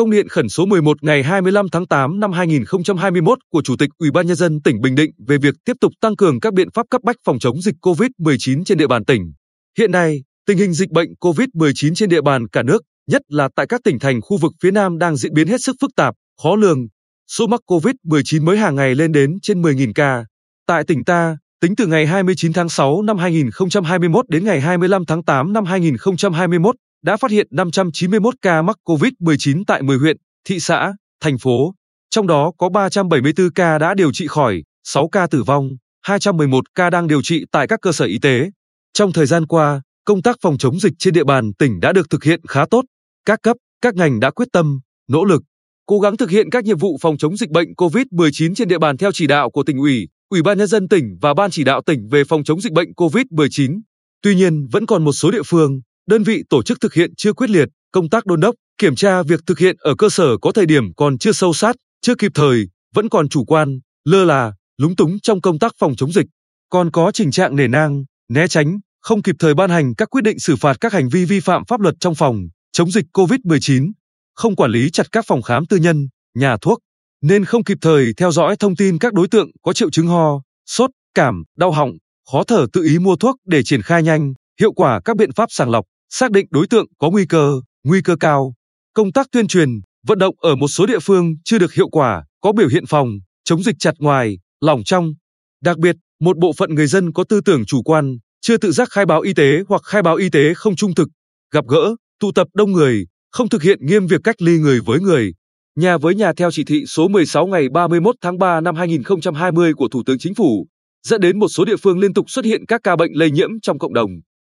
công điện khẩn số 11 ngày 25 tháng 8 năm 2021 của Chủ tịch Ủy ban nhân dân tỉnh Bình Định về việc tiếp tục tăng cường các biện pháp cấp bách phòng chống dịch COVID-19 trên địa bàn tỉnh. Hiện nay, tình hình dịch bệnh COVID-19 trên địa bàn cả nước, nhất là tại các tỉnh thành khu vực phía Nam đang diễn biến hết sức phức tạp, khó lường. Số mắc COVID-19 mới hàng ngày lên đến trên 10.000 ca. Tại tỉnh ta, tính từ ngày 29 tháng 6 năm 2021 đến ngày 25 tháng 8 năm 2021, đã phát hiện 591 ca mắc COVID-19 tại 10 huyện, thị xã, thành phố. Trong đó có 374 ca đã điều trị khỏi, 6 ca tử vong, 211 ca đang điều trị tại các cơ sở y tế. Trong thời gian qua, công tác phòng chống dịch trên địa bàn tỉnh đã được thực hiện khá tốt. Các cấp, các ngành đã quyết tâm, nỗ lực, cố gắng thực hiện các nhiệm vụ phòng chống dịch bệnh COVID-19 trên địa bàn theo chỉ đạo của tỉnh ủy, Ủy ban nhân dân tỉnh và ban chỉ đạo tỉnh về phòng chống dịch bệnh COVID-19. Tuy nhiên, vẫn còn một số địa phương, đơn vị tổ chức thực hiện chưa quyết liệt, công tác đôn đốc, kiểm tra việc thực hiện ở cơ sở có thời điểm còn chưa sâu sát, chưa kịp thời, vẫn còn chủ quan, lơ là, lúng túng trong công tác phòng chống dịch, còn có tình trạng nể nang, né tránh, không kịp thời ban hành các quyết định xử phạt các hành vi vi phạm pháp luật trong phòng chống dịch COVID-19, không quản lý chặt các phòng khám tư nhân, nhà thuốc, nên không kịp thời theo dõi thông tin các đối tượng có triệu chứng ho, sốt, cảm, đau họng, khó thở tự ý mua thuốc để triển khai nhanh, hiệu quả các biện pháp sàng lọc, xác định đối tượng có nguy cơ, nguy cơ cao. Công tác tuyên truyền, vận động ở một số địa phương chưa được hiệu quả, có biểu hiện phòng, chống dịch chặt ngoài, lỏng trong. Đặc biệt, một bộ phận người dân có tư tưởng chủ quan, chưa tự giác khai báo y tế hoặc khai báo y tế không trung thực, gặp gỡ, tụ tập đông người, không thực hiện nghiêm việc cách ly người với người, nhà với nhà theo chỉ thị số 16 ngày 31 tháng 3 năm 2020 của Thủ tướng Chính phủ, dẫn đến một số địa phương liên tục xuất hiện các ca bệnh lây nhiễm trong cộng đồng.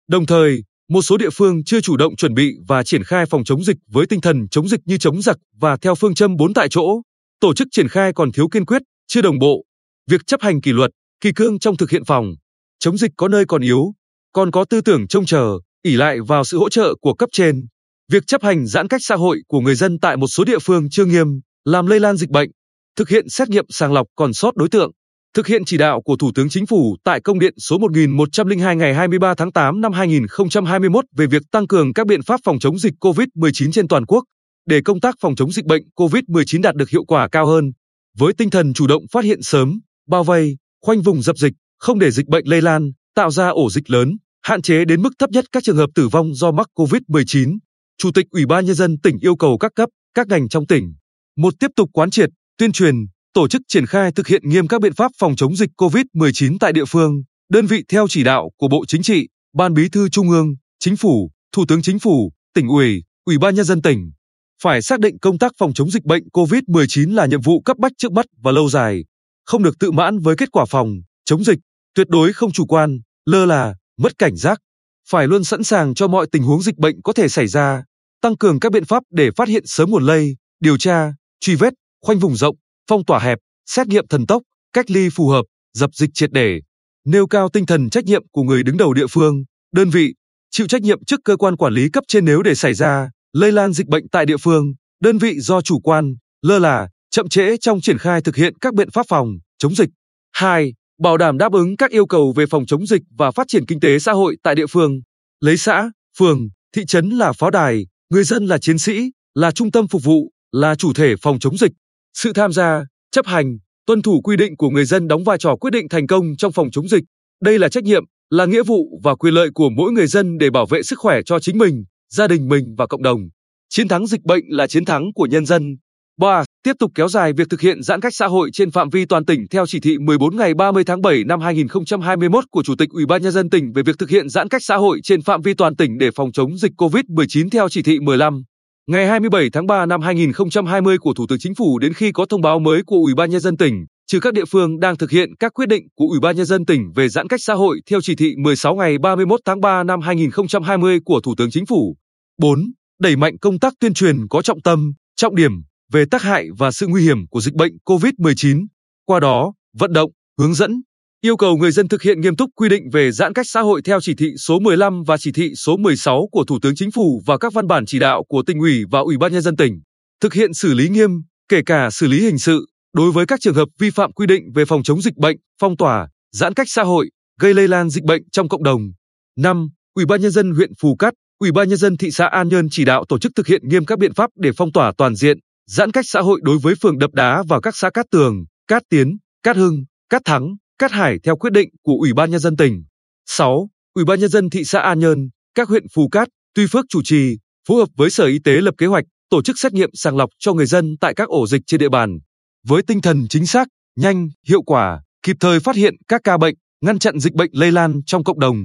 Đồng thời, một số địa phương chưa chủ động chuẩn bị và triển khai phòng chống dịch với tinh thần chống dịch như chống giặc và theo phương châm bốn tại chỗ. Tổ chức triển khai còn thiếu kiên quyết, chưa đồng bộ. Việc chấp hành kỷ luật, kỳ cương trong thực hiện phòng chống dịch có nơi còn yếu, còn có tư tưởng trông chờ, ỉ lại vào sự hỗ trợ của cấp trên. Việc chấp hành giãn cách xã hội của người dân tại một số địa phương chưa nghiêm, làm lây lan dịch bệnh. Thực hiện xét nghiệm sàng lọc còn sót đối tượng. Thực hiện chỉ đạo của Thủ tướng Chính phủ tại công điện số 1102 ngày 23 tháng 8 năm 2021 về việc tăng cường các biện pháp phòng chống dịch COVID-19 trên toàn quốc để công tác phòng chống dịch bệnh COVID-19 đạt được hiệu quả cao hơn. Với tinh thần chủ động phát hiện sớm, bao vây, khoanh vùng dập dịch, không để dịch bệnh lây lan, tạo ra ổ dịch lớn, hạn chế đến mức thấp nhất các trường hợp tử vong do mắc COVID-19. Chủ tịch Ủy ban nhân dân tỉnh yêu cầu các cấp, các ngành trong tỉnh một tiếp tục quán triệt, tuyên truyền, tổ chức triển khai thực hiện nghiêm các biện pháp phòng chống dịch COVID-19 tại địa phương, đơn vị theo chỉ đạo của Bộ Chính trị, Ban Bí thư Trung ương, Chính phủ, Thủ tướng Chính phủ, tỉnh ủy, Ủy ban nhân dân tỉnh phải xác định công tác phòng chống dịch bệnh COVID-19 là nhiệm vụ cấp bách trước mắt và lâu dài, không được tự mãn với kết quả phòng chống dịch, tuyệt đối không chủ quan, lơ là, mất cảnh giác, phải luôn sẵn sàng cho mọi tình huống dịch bệnh có thể xảy ra, tăng cường các biện pháp để phát hiện sớm nguồn lây, điều tra, truy vết, khoanh vùng rộng, phong tỏa hẹp, xét nghiệm thần tốc, cách ly phù hợp, dập dịch triệt để, nêu cao tinh thần trách nhiệm của người đứng đầu địa phương, đơn vị, chịu trách nhiệm trước cơ quan quản lý cấp trên nếu để xảy ra lây lan dịch bệnh tại địa phương, đơn vị do chủ quan, lơ là, chậm trễ trong triển khai thực hiện các biện pháp phòng chống dịch. 2 bảo đảm đáp ứng các yêu cầu về phòng chống dịch và phát triển kinh tế xã hội tại địa phương. Lấy xã, phường, thị trấn là pháo đài, người dân là chiến sĩ, là trung tâm phục vụ, là chủ thể phòng chống dịch. Sự tham gia, chấp hành, tuân thủ quy định của người dân đóng vai trò quyết định thành công trong phòng chống dịch. Đây là trách nhiệm, là nghĩa vụ và quyền lợi của mỗi người dân để bảo vệ sức khỏe cho chính mình, gia đình mình và cộng đồng. Chiến thắng dịch bệnh là chiến thắng của nhân dân. 3. Tiếp tục kéo dài việc thực hiện giãn cách xã hội trên phạm vi toàn tỉnh theo chỉ thị 14 ngày 30 tháng 7 năm 2021 của Chủ tịch Ủy ban nhân dân tỉnh về việc thực hiện giãn cách xã hội trên phạm vi toàn tỉnh để phòng chống dịch COVID-19 theo chỉ thị 15 ngày 27 tháng 3 năm 2020 của Thủ tướng Chính phủ đến khi có thông báo mới của Ủy ban nhân dân tỉnh, trừ các địa phương đang thực hiện các quyết định của Ủy ban nhân dân tỉnh về giãn cách xã hội theo chỉ thị 16 ngày 31 tháng 3 năm 2020 của Thủ tướng Chính phủ. 4. Đẩy mạnh công tác tuyên truyền có trọng tâm, trọng điểm về tác hại và sự nguy hiểm của dịch bệnh COVID-19. Qua đó, vận động, hướng dẫn, yêu cầu người dân thực hiện nghiêm túc quy định về giãn cách xã hội theo chỉ thị số 15 và chỉ thị số 16 của Thủ tướng Chính phủ và các văn bản chỉ đạo của tỉnh ủy và Ủy ban nhân dân tỉnh, thực hiện xử lý nghiêm, kể cả xử lý hình sự đối với các trường hợp vi phạm quy định về phòng chống dịch bệnh, phong tỏa, giãn cách xã hội, gây lây lan dịch bệnh trong cộng đồng. 5. Ủy ban nhân dân huyện Phù Cát Ủy ban nhân dân thị xã An Nhơn chỉ đạo tổ chức thực hiện nghiêm các biện pháp để phong tỏa toàn diện, giãn cách xã hội đối với phường Đập Đá và các xã Cát Tường, Cát Tiến, Cát Hưng, Cát Thắng, Cát Hải theo quyết định của Ủy ban nhân dân tỉnh. 6. Ủy ban nhân dân thị xã An Nhơn, các huyện Phú Cát, Tuy Phước chủ trì, phối hợp với Sở Y tế lập kế hoạch tổ chức xét nghiệm sàng lọc cho người dân tại các ổ dịch trên địa bàn với tinh thần chính xác, nhanh, hiệu quả, kịp thời phát hiện các ca bệnh, ngăn chặn dịch bệnh lây lan trong cộng đồng.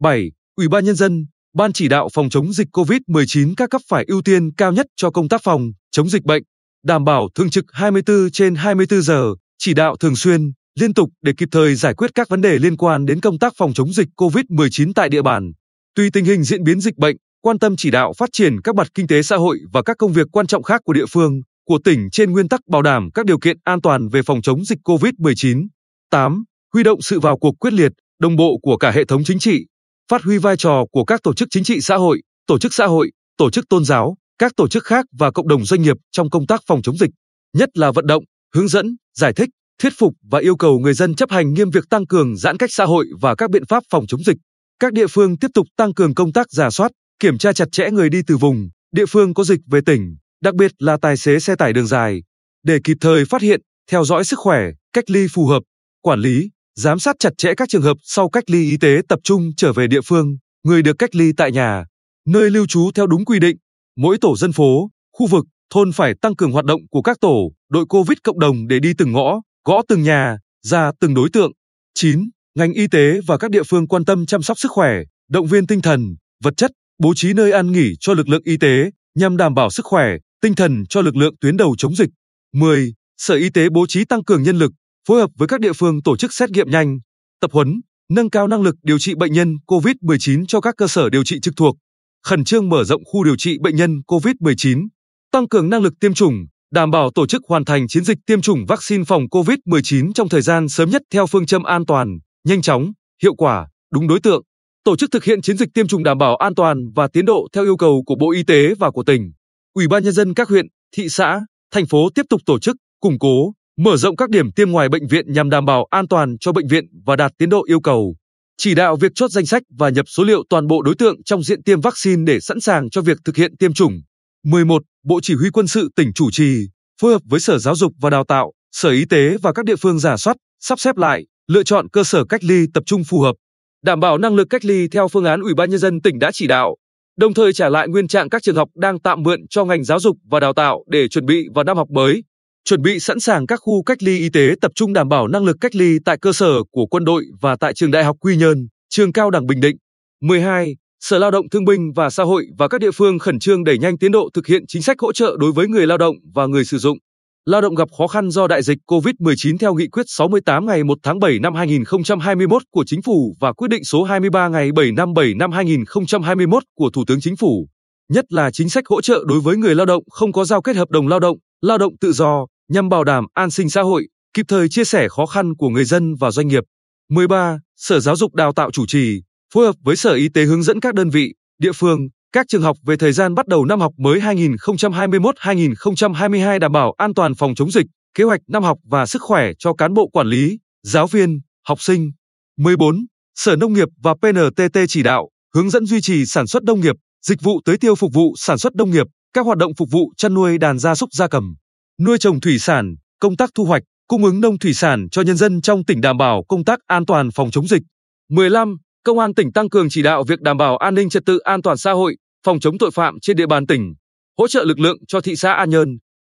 7. Ủy ban nhân dân, Ban chỉ đạo phòng chống dịch COVID-19 các cấp phải ưu tiên cao nhất cho công tác phòng chống dịch bệnh, đảm bảo thường trực 24 trên 24 giờ, chỉ đạo thường xuyên, liên tục để kịp thời giải quyết các vấn đề liên quan đến công tác phòng chống dịch COVID-19 tại địa bàn. Tùy tình hình diễn biến dịch bệnh, quan tâm chỉ đạo phát triển các mặt kinh tế xã hội và các công việc quan trọng khác của địa phương, của tỉnh trên nguyên tắc bảo đảm các điều kiện an toàn về phòng chống dịch COVID-19. 8. Huy động sự vào cuộc quyết liệt, đồng bộ của cả hệ thống chính trị, phát huy vai trò của các tổ chức chính trị xã hội, tổ chức xã hội, tổ chức tôn giáo, các tổ chức khác và cộng đồng doanh nghiệp trong công tác phòng chống dịch, nhất là vận động, hướng dẫn, giải thích, thuyết phục và yêu cầu người dân chấp hành nghiêm việc tăng cường giãn cách xã hội và các biện pháp phòng chống dịch. Các địa phương tiếp tục tăng cường công tác giả soát, kiểm tra chặt chẽ người đi từ vùng, địa phương có dịch về tỉnh, đặc biệt là tài xế xe tải đường dài, để kịp thời phát hiện, theo dõi sức khỏe, cách ly phù hợp, quản lý, giám sát chặt chẽ các trường hợp sau cách ly y tế tập trung trở về địa phương, người được cách ly tại nhà, nơi lưu trú theo đúng quy định. Mỗi tổ dân phố, khu vực, thôn phải tăng cường hoạt động của các tổ, đội Covid cộng đồng để đi từng ngõ, gõ từng nhà, ra từng đối tượng. 9. Ngành y tế và các địa phương quan tâm chăm sóc sức khỏe, động viên tinh thần, vật chất, bố trí nơi ăn nghỉ cho lực lượng y tế nhằm đảm bảo sức khỏe, tinh thần cho lực lượng tuyến đầu chống dịch. 10. Sở Y tế bố trí tăng cường nhân lực, phối hợp với các địa phương tổ chức xét nghiệm nhanh, tập huấn, nâng cao năng lực điều trị bệnh nhân COVID-19 cho các cơ sở điều trị trực thuộc, khẩn trương mở rộng khu điều trị bệnh nhân COVID-19, tăng cường năng lực tiêm chủng, đảm bảo tổ chức hoàn thành chiến dịch tiêm chủng vaccine phòng COVID-19 trong thời gian sớm nhất theo phương châm an toàn, nhanh chóng, hiệu quả, đúng đối tượng. Tổ chức thực hiện chiến dịch tiêm chủng đảm bảo an toàn và tiến độ theo yêu cầu của Bộ Y tế và của tỉnh. Ủy ban nhân dân các huyện, thị xã, thành phố tiếp tục tổ chức, củng cố, mở rộng các điểm tiêm ngoài bệnh viện nhằm đảm bảo an toàn cho bệnh viện và đạt tiến độ yêu cầu. Chỉ đạo việc chốt danh sách và nhập số liệu toàn bộ đối tượng trong diện tiêm vaccine để sẵn sàng cho việc thực hiện tiêm chủng. 11. Bộ Chỉ huy quân sự tỉnh chủ trì, phối hợp với Sở Giáo dục và Đào tạo, Sở Y tế và các địa phương giả soát, sắp xếp lại, lựa chọn cơ sở cách ly tập trung phù hợp, đảm bảo năng lực cách ly theo phương án Ủy ban nhân dân tỉnh đã chỉ đạo, đồng thời trả lại nguyên trạng các trường học đang tạm mượn cho ngành giáo dục và đào tạo để chuẩn bị vào năm học mới chuẩn bị sẵn sàng các khu cách ly y tế tập trung đảm bảo năng lực cách ly tại cơ sở của quân đội và tại trường Đại học Quy Nhơn, trường Cao đẳng Bình Định. 12. Sở Lao động Thương binh và Xã hội và các địa phương khẩn trương đẩy nhanh tiến độ thực hiện chính sách hỗ trợ đối với người lao động và người sử dụng lao động gặp khó khăn do đại dịch COVID-19 theo nghị quyết 68 ngày 1 tháng 7 năm 2021 của Chính phủ và quyết định số 23 ngày 7 năm 7 năm 2021 của Thủ tướng Chính phủ. Nhất là chính sách hỗ trợ đối với người lao động không có giao kết hợp đồng lao động, lao động tự do, nhằm bảo đảm an sinh xã hội, kịp thời chia sẻ khó khăn của người dân và doanh nghiệp. 13. Sở Giáo dục Đào tạo chủ trì, phối hợp với Sở Y tế hướng dẫn các đơn vị, địa phương, các trường học về thời gian bắt đầu năm học mới 2021-2022 đảm bảo an toàn phòng chống dịch, kế hoạch năm học và sức khỏe cho cán bộ quản lý, giáo viên, học sinh. 14. Sở Nông nghiệp và PNTT chỉ đạo, hướng dẫn duy trì sản xuất nông nghiệp, dịch vụ tưới tiêu phục vụ sản xuất nông nghiệp, các hoạt động phục vụ chăn nuôi đàn gia súc gia cầm nuôi trồng thủy sản, công tác thu hoạch, cung ứng nông thủy sản cho nhân dân trong tỉnh đảm bảo công tác an toàn phòng chống dịch. 15. Công an tỉnh tăng cường chỉ đạo việc đảm bảo an ninh trật tự an toàn xã hội, phòng chống tội phạm trên địa bàn tỉnh, hỗ trợ lực lượng cho thị xã An Nhơn,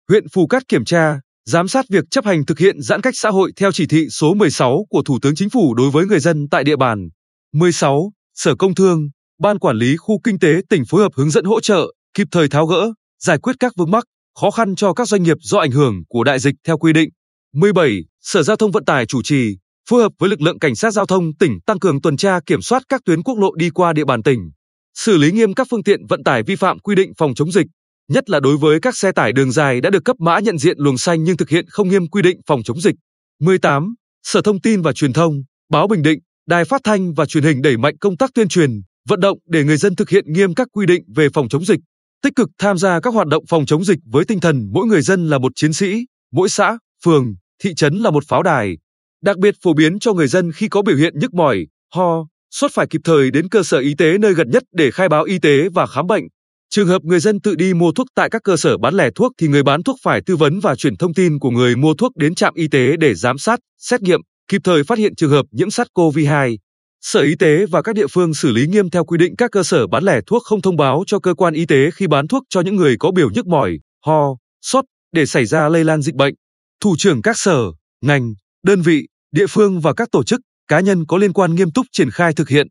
huyện Phù Cát kiểm tra, giám sát việc chấp hành thực hiện giãn cách xã hội theo chỉ thị số 16 của Thủ tướng Chính phủ đối với người dân tại địa bàn. 16. Sở Công Thương, Ban Quản lý Khu Kinh tế tỉnh phối hợp hướng dẫn hỗ trợ, kịp thời tháo gỡ, giải quyết các vướng mắc, khó khăn cho các doanh nghiệp do ảnh hưởng của đại dịch theo quy định. 17. Sở Giao thông Vận tải chủ trì, phối hợp với lực lượng cảnh sát giao thông tỉnh tăng cường tuần tra kiểm soát các tuyến quốc lộ đi qua địa bàn tỉnh, xử lý nghiêm các phương tiện vận tải vi phạm quy định phòng chống dịch, nhất là đối với các xe tải đường dài đã được cấp mã nhận diện luồng xanh nhưng thực hiện không nghiêm quy định phòng chống dịch. 18. Sở Thông tin và Truyền thông, Báo Bình Định, Đài Phát thanh và Truyền hình đẩy mạnh công tác tuyên truyền, vận động để người dân thực hiện nghiêm các quy định về phòng chống dịch, tích cực tham gia các hoạt động phòng chống dịch với tinh thần mỗi người dân là một chiến sĩ, mỗi xã, phường, thị trấn là một pháo đài. Đặc biệt phổ biến cho người dân khi có biểu hiện nhức mỏi, ho, sốt phải kịp thời đến cơ sở y tế nơi gần nhất để khai báo y tế và khám bệnh. Trường hợp người dân tự đi mua thuốc tại các cơ sở bán lẻ thuốc thì người bán thuốc phải tư vấn và chuyển thông tin của người mua thuốc đến trạm y tế để giám sát, xét nghiệm, kịp thời phát hiện trường hợp nhiễm SARS-CoV-2. Sở Y tế và các địa phương xử lý nghiêm theo quy định các cơ sở bán lẻ thuốc không thông báo cho cơ quan y tế khi bán thuốc cho những người có biểu nhức mỏi, ho, sốt để xảy ra lây lan dịch bệnh. Thủ trưởng các sở, ngành, đơn vị, địa phương và các tổ chức, cá nhân có liên quan nghiêm túc triển khai thực hiện.